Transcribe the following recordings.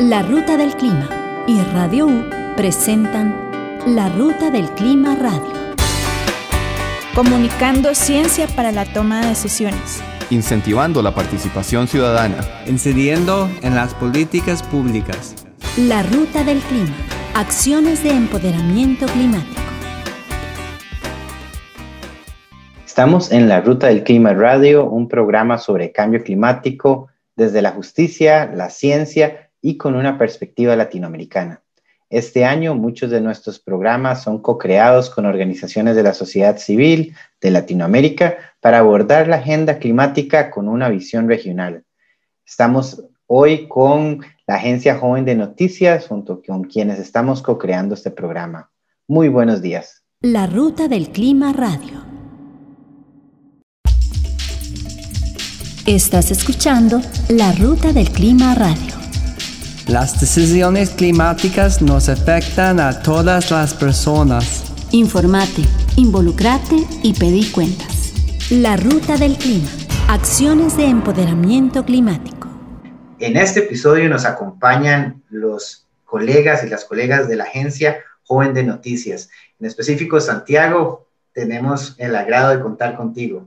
La Ruta del Clima y Radio U presentan La Ruta del Clima Radio. Comunicando ciencia para la toma de decisiones. Incentivando la participación ciudadana. Incidiendo en las políticas públicas. La Ruta del Clima. Acciones de empoderamiento climático. Estamos en la Ruta del Clima Radio, un programa sobre cambio climático desde la justicia, la ciencia y con una perspectiva latinoamericana. Este año muchos de nuestros programas son co-creados con organizaciones de la sociedad civil de Latinoamérica para abordar la agenda climática con una visión regional. Estamos hoy con la Agencia Joven de Noticias junto con quienes estamos co-creando este programa. Muy buenos días. La Ruta del Clima Radio. Estás escuchando La Ruta del Clima Radio. Las decisiones climáticas nos afectan a todas las personas. Informate, involucrate y pedí cuentas. La ruta del clima. Acciones de empoderamiento climático. En este episodio nos acompañan los colegas y las colegas de la Agencia Joven de Noticias. En específico, Santiago, tenemos el agrado de contar contigo.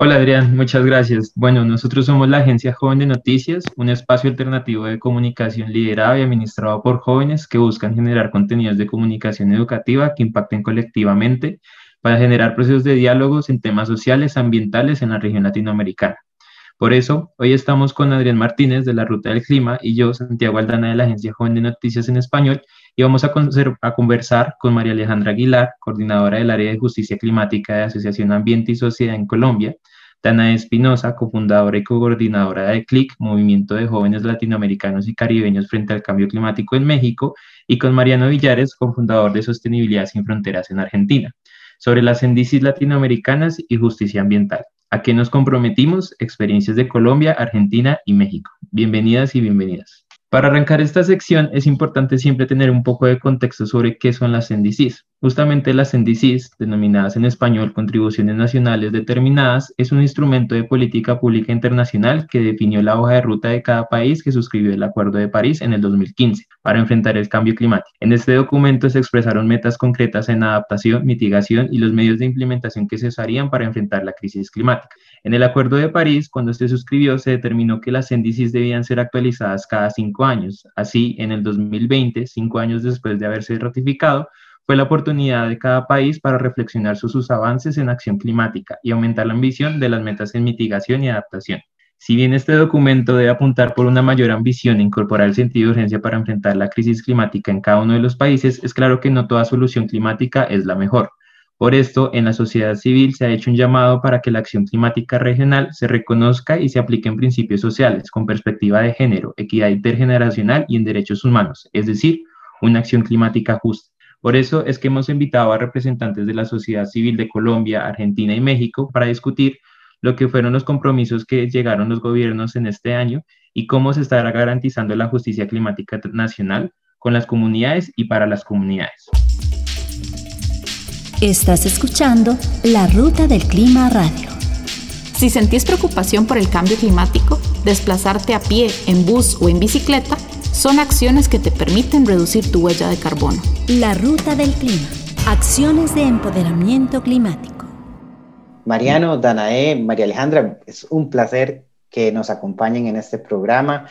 Hola Adrián, muchas gracias. Bueno, nosotros somos la Agencia Joven de Noticias, un espacio alternativo de comunicación liderado y administrado por jóvenes que buscan generar contenidos de comunicación educativa que impacten colectivamente para generar procesos de diálogos en temas sociales, ambientales en la región latinoamericana. Por eso, hoy estamos con Adrián Martínez de la Ruta del Clima y yo, Santiago Aldana de la Agencia Joven de Noticias en Español, y vamos a, conversar con María Alejandra Aguilar, coordinadora del área de justicia climática de Asociación Ambiente y Sociedad en Colombia, Dana Espinosa, cofundadora y coordinadora de CLIC, Movimiento de Jóvenes Latinoamericanos y Caribeños frente al Cambio Climático en México, y con Mariano Villares, cofundador de Sostenibilidad sin Fronteras en Argentina, sobre las índices latinoamericanas y justicia ambiental. ¿A qué nos comprometimos? Experiencias de Colombia, Argentina y México. Bienvenidas y bienvenidas. Para arrancar esta sección es importante siempre tener un poco de contexto sobre qué son las NDCs. Justamente las NDCs, denominadas en español contribuciones nacionales determinadas, es un instrumento de política pública internacional que definió la hoja de ruta de cada país que suscribió el Acuerdo de París en el 2015 para enfrentar el cambio climático. En este documento se expresaron metas concretas en adaptación, mitigación y los medios de implementación que se usarían para enfrentar la crisis climática. En el Acuerdo de París, cuando se suscribió, se determinó que las índices debían ser actualizadas cada cinco años. Así, en el 2020, cinco años después de haberse ratificado, fue la oportunidad de cada país para reflexionar sobre sus avances en acción climática y aumentar la ambición de las metas en mitigación y adaptación. Si bien este documento debe apuntar por una mayor ambición e incorporar el sentido de urgencia para enfrentar la crisis climática en cada uno de los países, es claro que no toda solución climática es la mejor. Por esto, en la sociedad civil se ha hecho un llamado para que la acción climática regional se reconozca y se aplique en principios sociales, con perspectiva de género, equidad intergeneracional y en derechos humanos, es decir, una acción climática justa. Por eso es que hemos invitado a representantes de la sociedad civil de Colombia, Argentina y México para discutir lo que fueron los compromisos que llegaron los gobiernos en este año y cómo se estará garantizando la justicia climática nacional con las comunidades y para las comunidades. Estás escuchando La Ruta del Clima Radio. Si sentís preocupación por el cambio climático, desplazarte a pie, en bus o en bicicleta son acciones que te permiten reducir tu huella de carbono. La Ruta del Clima. Acciones de empoderamiento climático. Mariano, Danae, María Alejandra, es un placer que nos acompañen en este programa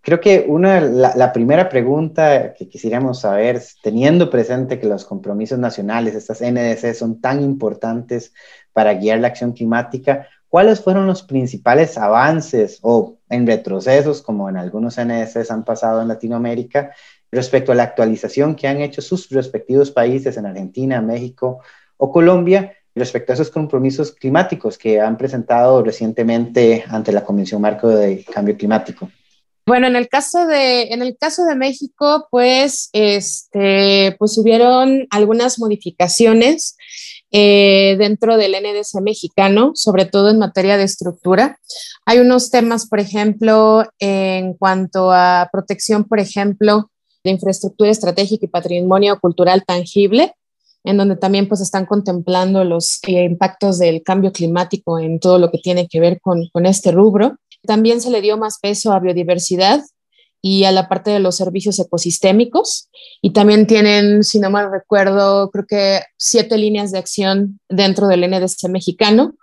creo que una, la, primera pregunta que quisiéramos saber, teniendo presente que los compromisos nacionales, estas NDC, son tan importantes para guiar la acción climática, ¿cuáles fueron los principales avances o en retrocesos, como en algunos NDCs han pasado en Latinoamérica, respecto a la actualización que han hecho sus respectivos países en Argentina, México o Colombia? respecto a esos compromisos climáticos que han presentado recientemente ante la Convención Marco de Cambio Climático. Bueno, en el caso de, en el caso de México, pues, este, pues hubieron algunas modificaciones eh, dentro del NDC mexicano, sobre todo en materia de estructura. Hay unos temas, por ejemplo, en cuanto a protección, por ejemplo, de infraestructura estratégica y patrimonio cultural tangible, en donde también pues están contemplando los eh, impactos del cambio climático en todo lo que tiene que ver con, con este rubro. También se le dio más peso a biodiversidad y a la parte de los servicios ecosistémicos. Y también tienen, si no mal recuerdo, creo que siete líneas de acción dentro del NDC mexicano.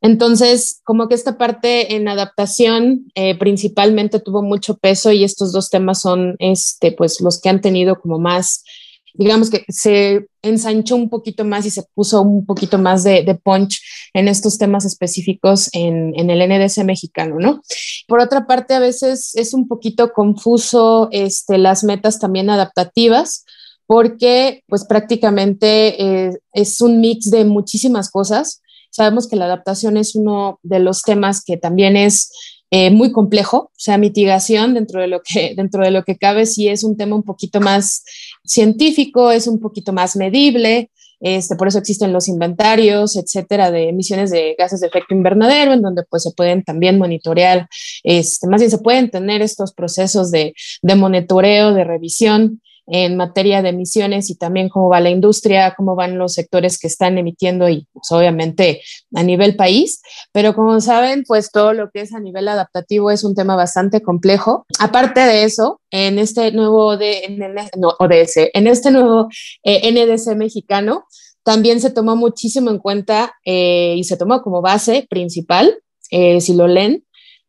Entonces, como que esta parte en adaptación eh, principalmente tuvo mucho peso y estos dos temas son este, pues, los que han tenido como más digamos que se ensanchó un poquito más y se puso un poquito más de, punch en estos temas específicos en, en, el NDC mexicano, ¿no? Por otra parte, a veces es un poquito confuso este, las metas también adaptativas porque pues prácticamente eh, es un mix de muchísimas cosas. Sabemos que la adaptación es uno de los temas que también es eh, muy complejo, o sea, mitigación dentro de lo que dentro de lo que cabe sí es un tema un poquito más científico, es un poquito más medible, este, por eso existen los inventarios, etcétera, de emisiones de gases de efecto invernadero, en donde pues se pueden también monitorear, este, más bien se pueden tener estos procesos de, de monitoreo, de revisión en materia de emisiones y también cómo va la industria, cómo van los sectores que están emitiendo y pues, obviamente a nivel país. Pero como saben, pues todo lo que es a nivel adaptativo es un tema bastante complejo. Aparte de eso, en este nuevo en ODS, en este nuevo eh, NDC mexicano, también se tomó muchísimo en cuenta eh, y se tomó como base principal, eh, si lo leen,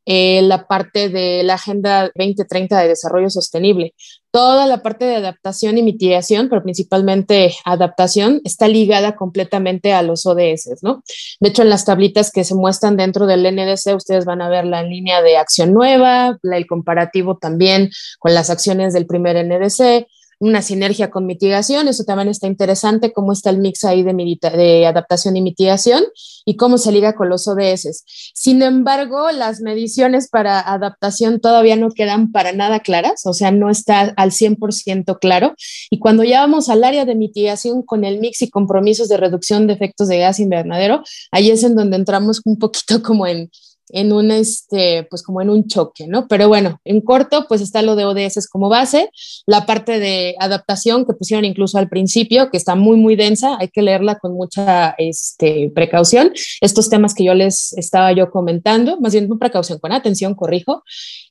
eh, la parte de la Agenda 2030 de Desarrollo Sostenible. Toda la parte de adaptación y mitigación, pero principalmente adaptación, está ligada completamente a los ODS, ¿no? De hecho, en las tablitas que se muestran dentro del NDC, ustedes van a ver la línea de acción nueva, el comparativo también con las acciones del primer NDC, una sinergia con mitigación, eso también está interesante, cómo está el mix ahí de, adaptación y mitigación y cómo se liga con los ODS. Sin embargo, las mediciones para adaptación todavía no quedan para nada claras, o sea, no está al 100% claro. Y cuando ya vamos al área de mitigación con el mix y compromisos de reducción de efectos de gas invernadero, ahí es en donde entramos un poquito como en en un, este, pues como en un choque, ¿no? Pero bueno, en corto, pues está lo de ODS como base, la parte de adaptación que pusieron incluso al principio, que está muy, muy densa, hay que leerla con mucha este, precaución. Estos temas que yo les estaba yo comentando, más bien con precaución, con atención, corrijo.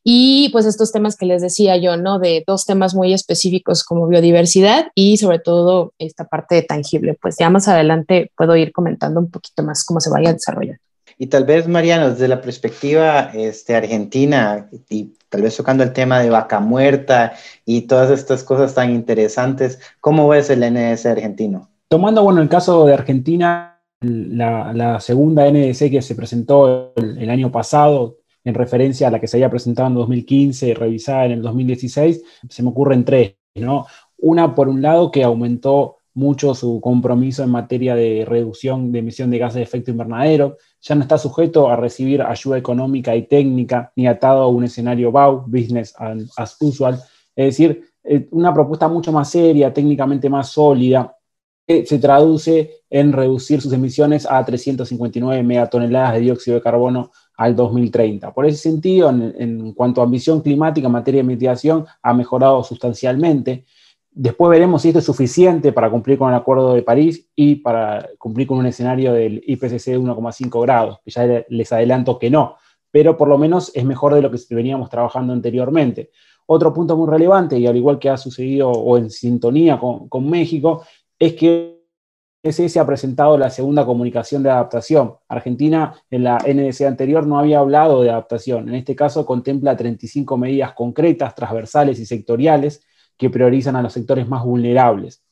Y pues estos temas que les decía yo, ¿no? De dos temas muy específicos como biodiversidad y sobre todo esta parte tangible. Pues ya más adelante puedo ir comentando un poquito más cómo se vaya desarrollando. Y tal vez, Mariano, desde la perspectiva este, argentina y tal vez tocando el tema de vaca muerta y todas estas cosas tan interesantes, ¿cómo ves el NDC argentino? Tomando, bueno, el caso de Argentina, la, segunda NDC que se presentó el, año pasado, en referencia a la que se había presentado en 2015 y revisada en el 2016, se me ocurren tres, ¿no? Una, por un lado, que aumentó mucho su compromiso en materia de reducción de emisión de gases de efecto invernadero, ya no está sujeto a recibir ayuda económica y técnica ni atado a un escenario BAU, business as usual, es decir, una propuesta mucho más seria, técnicamente más sólida, que se traduce en reducir sus emisiones a 359 megatoneladas de dióxido de carbono al 2030. Por ese sentido, en, en cuanto a ambición climática en materia de mitigación, ha mejorado sustancialmente. Después veremos si esto es suficiente para cumplir con el Acuerdo de París y para cumplir con un escenario del IPCC de 1,5 grados, que ya les adelanto que no, pero por lo menos es mejor de lo que veníamos trabajando anteriormente. Otro punto muy relevante, y al igual que ha sucedido o en sintonía con, con México, es que se ha presentado la segunda comunicación de adaptación. Argentina en la NDC anterior no había hablado de adaptación. En este caso contempla 35 medidas concretas, transversales y sectoriales que priorizan a los sectores más vulnerables.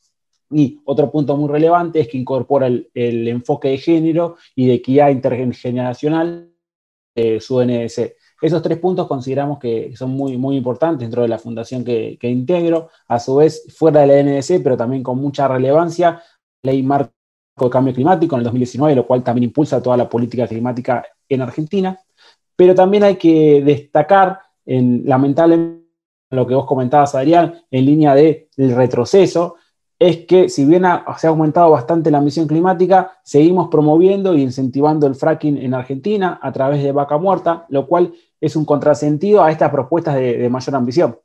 Y otro punto muy relevante es que incorpora el, enfoque de género y de equidad intergeneracional de su NDC. Esos tres puntos consideramos que son muy, muy importantes dentro de la fundación que, que integro, a su vez fuera de la NDC, pero también con mucha relevancia, Ley Marco de Cambio Climático en el 2019, lo cual también impulsa toda la política climática en Argentina. Pero también hay que destacar, en, lamentablemente, lo que vos comentabas, Adrián, en línea del retroceso, es que si bien se ha aumentado bastante la emisión climática, seguimos promoviendo e incentivando el fracking en Argentina a través de vaca muerta, lo cual es un contrasentido a estas propuestas de, mayor ambición.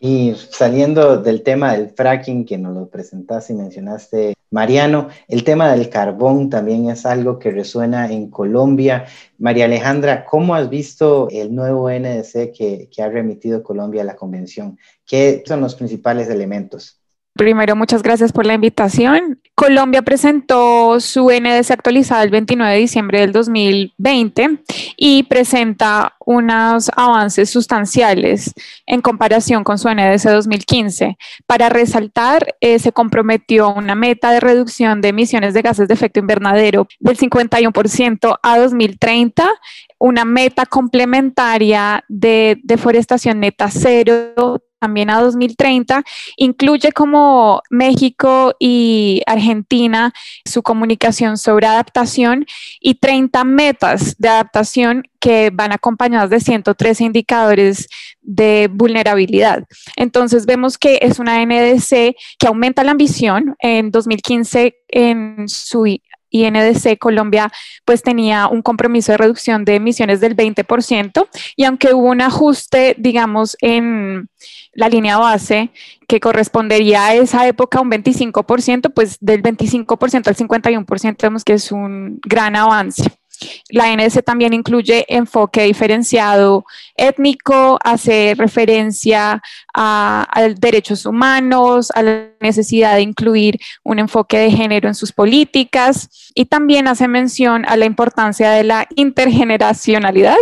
Y saliendo del tema del fracking que nos lo presentaste y mencionaste, Mariano, el tema del carbón también es algo que resuena en Colombia. María Alejandra, ¿cómo has visto el nuevo NDC que, que ha remitido Colombia a la convención? ¿Qué son los principales elementos? Primero, muchas gracias por la invitación. Colombia presentó su NDC actualizado el 29 de diciembre del 2020 y presenta unos avances sustanciales en comparación con su NDC 2015. Para resaltar, eh, se comprometió una meta de reducción de emisiones de gases de efecto invernadero del 51% a 2030, una meta complementaria de deforestación neta cero también a 2030, incluye como México y Argentina su comunicación sobre adaptación y 30 metas de adaptación que van acompañadas de 113 indicadores de vulnerabilidad. Entonces vemos que es una NDC que aumenta la ambición. En 2015, en su y NDC Colombia pues tenía un compromiso de reducción de emisiones del 20% y aunque hubo un ajuste, digamos, en la línea base que correspondería a esa época un 25%, pues del 25% al 51% vemos que es un gran avance. La NS también incluye enfoque diferenciado étnico, hace referencia a, derechos humanos, a la necesidad de incluir un enfoque de género en sus políticas y también hace mención a la importancia de la intergeneracionalidad,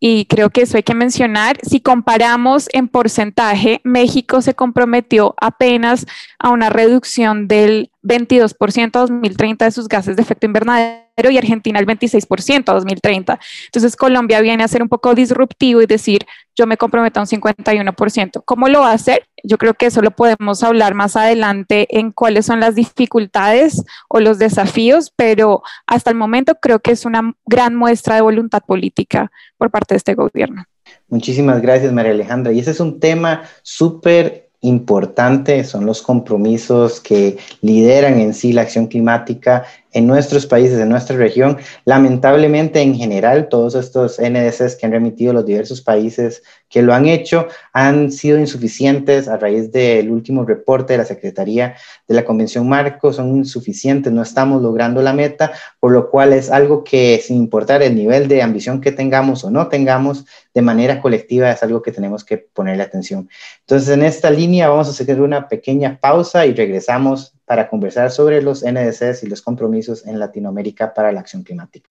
y creo que eso hay que mencionar. Si comparamos en porcentaje, México se comprometió apenas a una reducción del 22% a 2030 de sus gases de efecto invernadero y Argentina el 26% a 2030. Entonces Colombia viene a ser un poco disruptivo y decir, yo me comprometo a un 51%. ¿Cómo lo va a hacer? Yo creo que eso lo podemos hablar más adelante en cuáles son las dificultades o los desafíos, pero hasta el momento creo que es una gran muestra de voluntad política por parte de este gobierno. Muchísimas gracias, María Alejandra. Y ese es un tema súper importante, son los compromisos que lideran en sí la acción climática en nuestros países, en nuestra región. Lamentablemente, en general, todos estos NDCs que han remitido los diversos países que lo han hecho han sido insuficientes a raíz del último reporte de la Secretaría de la Convención Marco, son insuficientes, no estamos logrando la meta, por lo cual es algo que sin importar el nivel de ambición que tengamos o no tengamos, de manera colectiva es algo que tenemos que ponerle atención. Entonces, en esta línea vamos a hacer una pequeña pausa y regresamos para conversar sobre los NDCs y los compromisos en Latinoamérica para la acción climática.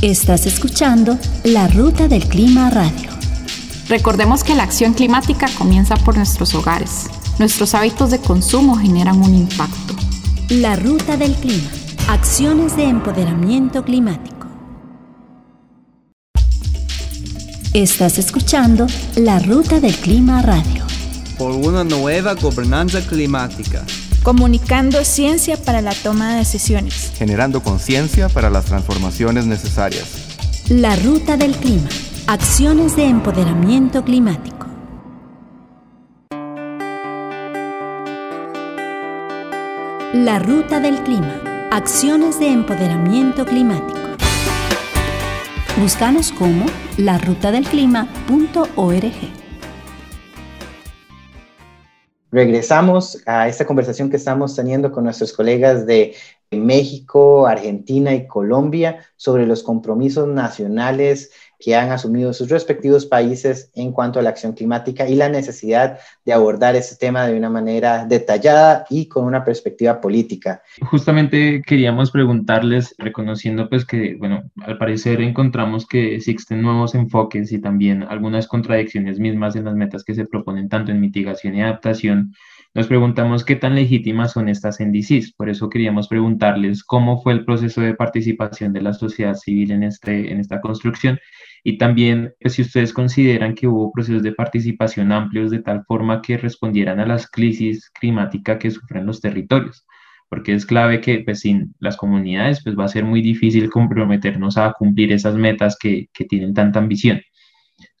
Estás escuchando La Ruta del Clima Radio. Recordemos que la acción climática comienza por nuestros hogares. Nuestros hábitos de consumo generan un impacto. La Ruta del Clima. Acciones de empoderamiento climático. Estás escuchando La Ruta del Clima Radio por una nueva gobernanza climática. Comunicando ciencia para la toma de decisiones. Generando conciencia para las transformaciones necesarias. La ruta del clima. Acciones de empoderamiento climático. La ruta del clima. Acciones de empoderamiento climático. Búscanos como larutadelclima.org. Regresamos a esta conversación que estamos teniendo con nuestros colegas de México, Argentina y Colombia sobre los compromisos nacionales que han asumido sus respectivos países en cuanto a la acción climática y la necesidad de abordar ese tema de una manera detallada y con una perspectiva política. Justamente queríamos preguntarles, reconociendo pues que, bueno, al parecer encontramos que existen nuevos enfoques y también algunas contradicciones mismas en las metas que se proponen tanto en mitigación y adaptación, nos preguntamos qué tan legítimas son estas NDCs. Por eso queríamos preguntarles cómo fue el proceso de participación de la sociedad civil en, este, en esta construcción y también pues, si ustedes consideran que hubo procesos de participación amplios de tal forma que respondieran a las crisis climáticas que sufren los territorios, porque es clave que pues, sin las comunidades pues, va a ser muy difícil comprometernos a cumplir esas metas que, que tienen tanta ambición.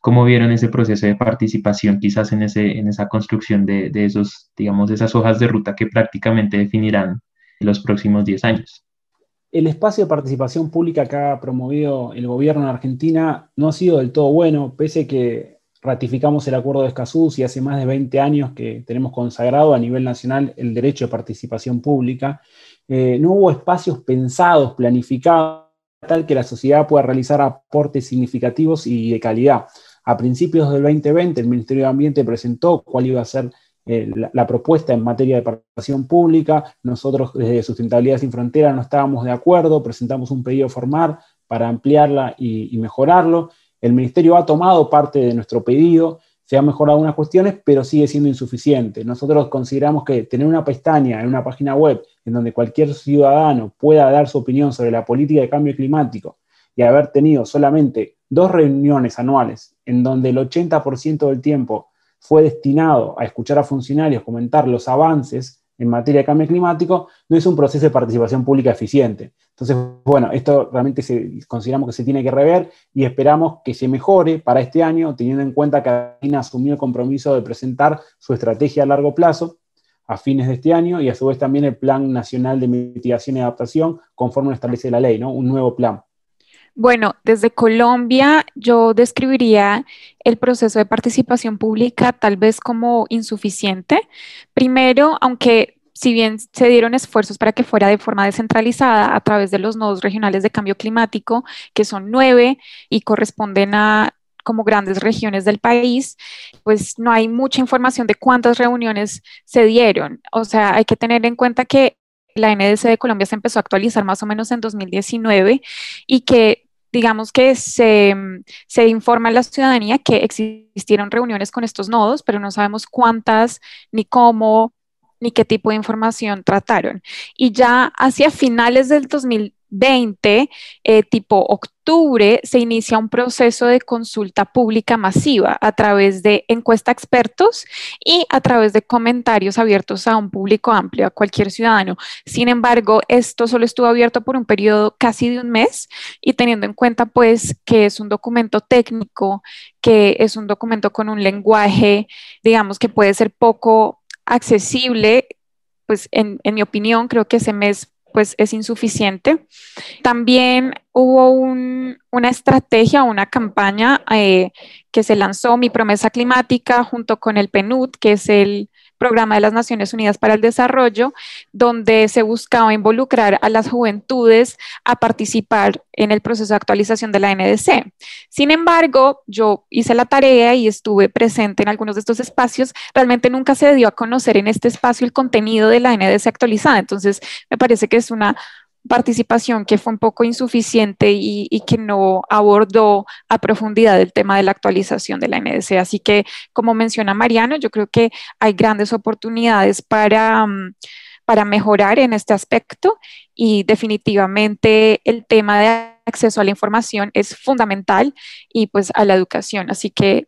¿Cómo vieron ese proceso de participación quizás en, ese, en esa construcción de, de esos, digamos, esas hojas de ruta que prácticamente definirán los próximos 10 años? El espacio de participación pública que ha promovido el gobierno en Argentina no ha sido del todo bueno, pese que ratificamos el acuerdo de Escazú y hace más de 20 años que tenemos consagrado a nivel nacional el derecho de participación pública. Eh, no hubo espacios pensados, planificados, tal que la sociedad pueda realizar aportes significativos y de calidad. A principios del 2020, el Ministerio de Ambiente presentó cuál iba a ser eh, la, propuesta en materia de participación pública. Nosotros desde Sustentabilidad Sin Fronteras no estábamos de acuerdo, presentamos un pedido formal para ampliarla y, mejorarlo. El Ministerio ha tomado parte de nuestro pedido, se han mejorado algunas cuestiones, pero sigue siendo insuficiente. Nosotros consideramos que tener una pestaña en una página web en donde cualquier ciudadano pueda dar su opinión sobre la política de cambio climático y haber tenido solamente dos reuniones anuales en donde el 80% del tiempo fue destinado a escuchar a funcionarios comentar los avances en materia de cambio climático, no es un proceso de participación pública eficiente. Entonces, bueno, esto realmente consideramos que se tiene que rever y esperamos que se mejore para este año, teniendo en cuenta que Argentina asumió el compromiso de presentar su estrategia a largo plazo a fines de este año y a su vez también el Plan Nacional de Mitigación y Adaptación conforme lo establece la ley, ¿no? Un nuevo plan. Bueno, desde Colombia yo describiría el proceso de participación pública tal vez como insuficiente. Primero, aunque si bien se dieron esfuerzos para que fuera de forma descentralizada a través de los nodos regionales de cambio climático, que son nueve y corresponden a como grandes regiones del país, pues no hay mucha información de cuántas reuniones se dieron. O sea, hay que tener en cuenta que la NDC de Colombia se empezó a actualizar más o menos en 2019 y que digamos que se, se, informa a la ciudadanía que existieron reuniones con estos nodos, pero no sabemos cuántas, ni cómo, ni qué tipo de información trataron. Y ya hacia finales del 2020, eh, tipo octubre, se inicia un proceso de consulta pública masiva a través de encuesta expertos y a través de comentarios abiertos a un público amplio, a cualquier ciudadano. Sin embargo, esto solo estuvo abierto por un periodo casi de un mes y teniendo en cuenta pues que es un documento técnico, que es un documento con un lenguaje, digamos que puede ser poco accesible, pues en, mi opinión creo que ese mes pues es insuficiente. También hubo una estrategia, una campaña eh, que se lanzó, Mi Promesa Climática, junto con el PNUD, que es el Programa de las Naciones Unidas para el Desarrollo, donde se buscaba involucrar a las juventudes a participar en el proceso de actualización de la NDC. Sin embargo, yo hice la tarea y estuve presente en algunos de estos espacios. Realmente nunca se dio a conocer en este espacio el contenido de la NDC actualizada. Entonces, me parece que es una participación que fue un poco insuficiente y, que no abordó a profundidad el tema de la actualización de la NDC. Así que, como menciona Mariano, yo creo que hay grandes oportunidades para, mm, para mejorar en este aspecto y definitivamente el tema de acceso a la información es fundamental y pues a la educación. Así que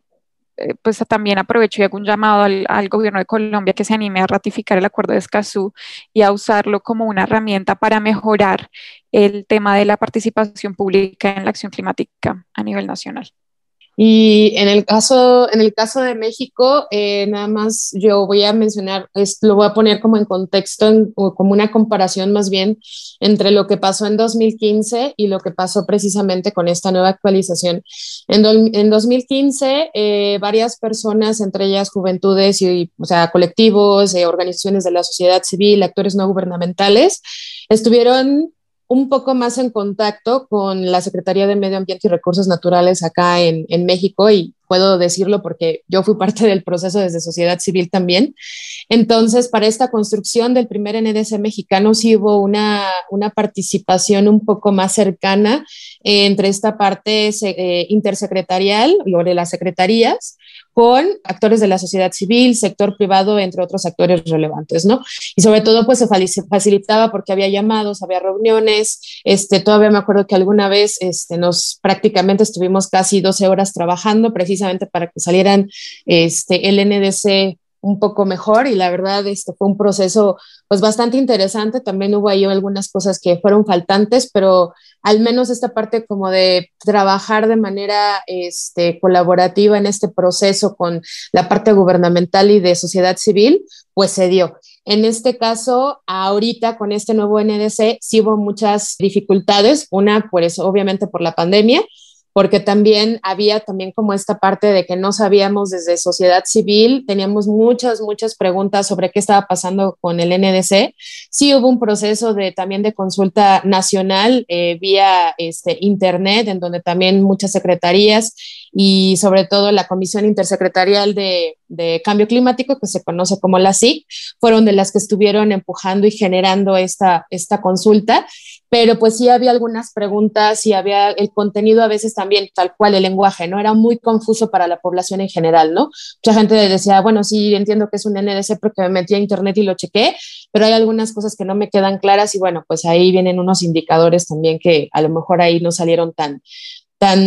pues también aprovecho y hago un llamado al, gobierno de Colombia que se anime a ratificar el acuerdo de Escazú y a usarlo como una herramienta para mejorar el tema de la participación pública en la acción climática a nivel nacional. Y en el caso, en el caso de México, eh, nada más yo voy a mencionar, lo voy a poner como en contexto, o como una comparación más bien entre lo que pasó en 2015 y lo que pasó precisamente con esta nueva actualización. En, en 2015, eh, varias personas, entre ellas juventudes y, o sea, colectivos, eh, organizaciones de la sociedad civil, actores no gubernamentales, estuvieron un poco más en contacto con la Secretaría de Medio Ambiente y Recursos Naturales acá en, México y puedo decirlo porque yo fui parte del proceso desde sociedad civil también. Entonces, para esta construcción del primer NDC mexicano sí hubo una, una participación un poco más cercana entre esta parte eh, intersecretarial o de las secretarías con actores de la sociedad civil, sector privado, entre otros actores relevantes, ¿no? Y sobre todo, pues se facilitaba porque había llamados, había reuniones, este, todavía me acuerdo que alguna vez este, nos prácticamente estuvimos casi 12 horas trabajando precisamente para que salieran este, el NDC un poco mejor. Y la verdad este fue un proceso pues bastante interesante, también hubo ahí algunas cosas que fueron faltantes, pero al menos esta parte como de trabajar de manera este, colaborativa en este proceso con la parte gubernamental y de sociedad civil, pues se dio. En este caso, ahorita con este nuevo NDC sí hubo muchas dificultades, una pues obviamente por la pandemia, porque también había también como esta parte de que no sabíamos desde sociedad civil, teníamos muchas, muchas preguntas sobre qué estaba pasando con el NDC. Sí hubo un proceso de también de consulta nacional eh, vía este, internet, en donde también muchas secretarías y sobre todo la Comisión Intersecretarial de, Cambio Climático, que se conoce como la SIC, fueron de las que estuvieron empujando y generando esta, esta consulta pero pues sí había algunas preguntas y había el contenido a veces también tal cual el lenguaje, ¿no? Era muy confuso para la población en general, ¿no? Mucha gente decía, bueno, sí, entiendo que es un NDC porque me metí a internet y lo chequé, pero hay algunas cosas que no me quedan claras y bueno, pues ahí vienen unos indicadores también que a lo mejor ahí no salieron tan,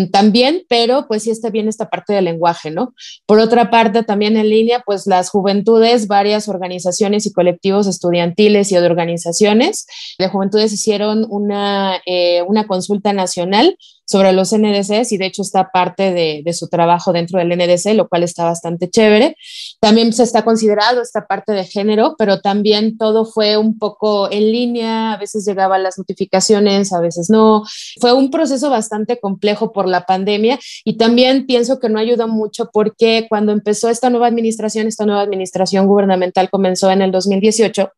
tan, bien, pero pues sí está bien esta parte del lenguaje, ¿no? Por otra parte, también en línea, pues las juventudes, varias organizaciones y colectivos estudiantiles y de organizaciones de juventudes hicieron una, eh, una consulta nacional sobre los NDCs y de hecho está parte de, su trabajo dentro del NDC, lo cual está bastante chévere. También se está considerado esta parte de género, pero también todo fue un poco en línea, a veces llegaban las notificaciones, a veces no. Fue un proceso bastante complejo por la pandemia y también pienso que no ayudó mucho porque cuando empezó esta nueva administración, esta nueva administración gubernamental comenzó en el 2018,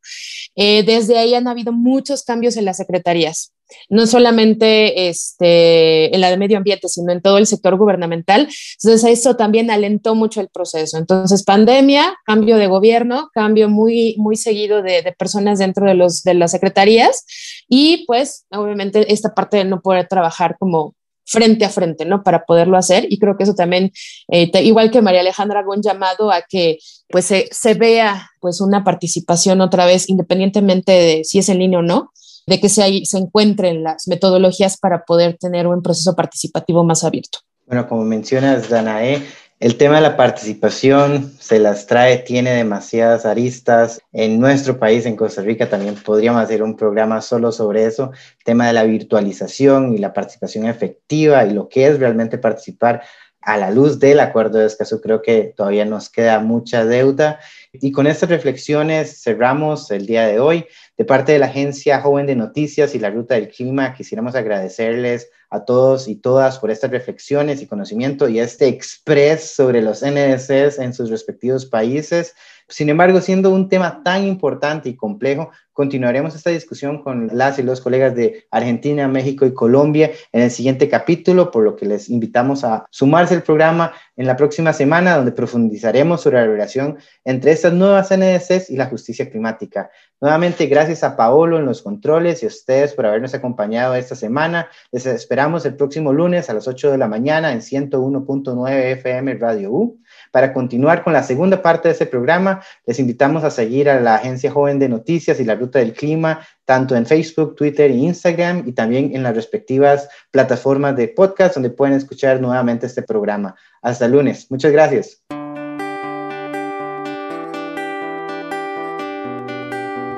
eh, desde ahí han habido muchos cambios en las secretarías no solamente este, en la de medio ambiente, sino en todo el sector gubernamental. Entonces, eso también alentó mucho el proceso. Entonces, pandemia, cambio de gobierno, cambio muy, muy seguido de, de personas dentro de, los, de las secretarías y pues, obviamente, esta parte de no poder trabajar como frente a frente, ¿no? Para poderlo hacer. Y creo que eso también, eh, igual que María Alejandra, hago un llamado a que pues se, se, vea pues una participación otra vez, independientemente de si es en línea o no, de que se, se encuentren las metodologías para poder tener un proceso participativo más abierto. Bueno, como mencionas, Danae, el tema de la participación se las trae, tiene demasiadas aristas. En nuestro país, en Costa Rica, también podríamos hacer un programa solo sobre eso, el tema de la virtualización y la participación efectiva y lo que es realmente participar a la luz del acuerdo de Escazú. Creo que todavía nos queda mucha deuda. Y con estas reflexiones cerramos el día de hoy. De parte de la Agencia Joven de Noticias y la Ruta del Clima, quisiéramos agradecerles a todos y todas por estas reflexiones y conocimiento y este express sobre los NDCs en sus respectivos países. Sin embargo, siendo un tema tan importante y complejo, continuaremos esta discusión con las y los colegas de Argentina, México y Colombia en el siguiente capítulo, por lo que les invitamos a sumarse al programa en la próxima semana, donde profundizaremos sobre la relación entre estas nuevas NDCs y la justicia climática. Nuevamente, gracias a Paolo en los controles y a ustedes por habernos acompañado esta semana. Les esperamos el próximo lunes a las 8 de la mañana en 101.9 FM Radio U. Para continuar con la segunda parte de este programa, les invitamos a seguir a la Agencia Joven de Noticias y la Ruta del Clima, tanto en Facebook, Twitter e Instagram, y también en las respectivas plataformas de podcast donde pueden escuchar nuevamente este programa. Hasta el lunes. Muchas gracias.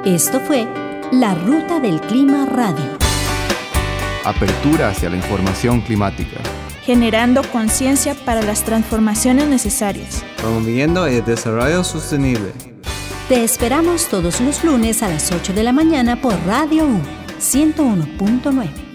Esto fue La Ruta del Clima Radio. Apertura hacia la información climática. Generando conciencia para las transformaciones necesarias. Promoviendo el desarrollo sostenible. Te esperamos todos los lunes a las 8 de la mañana por Radio U 101.9.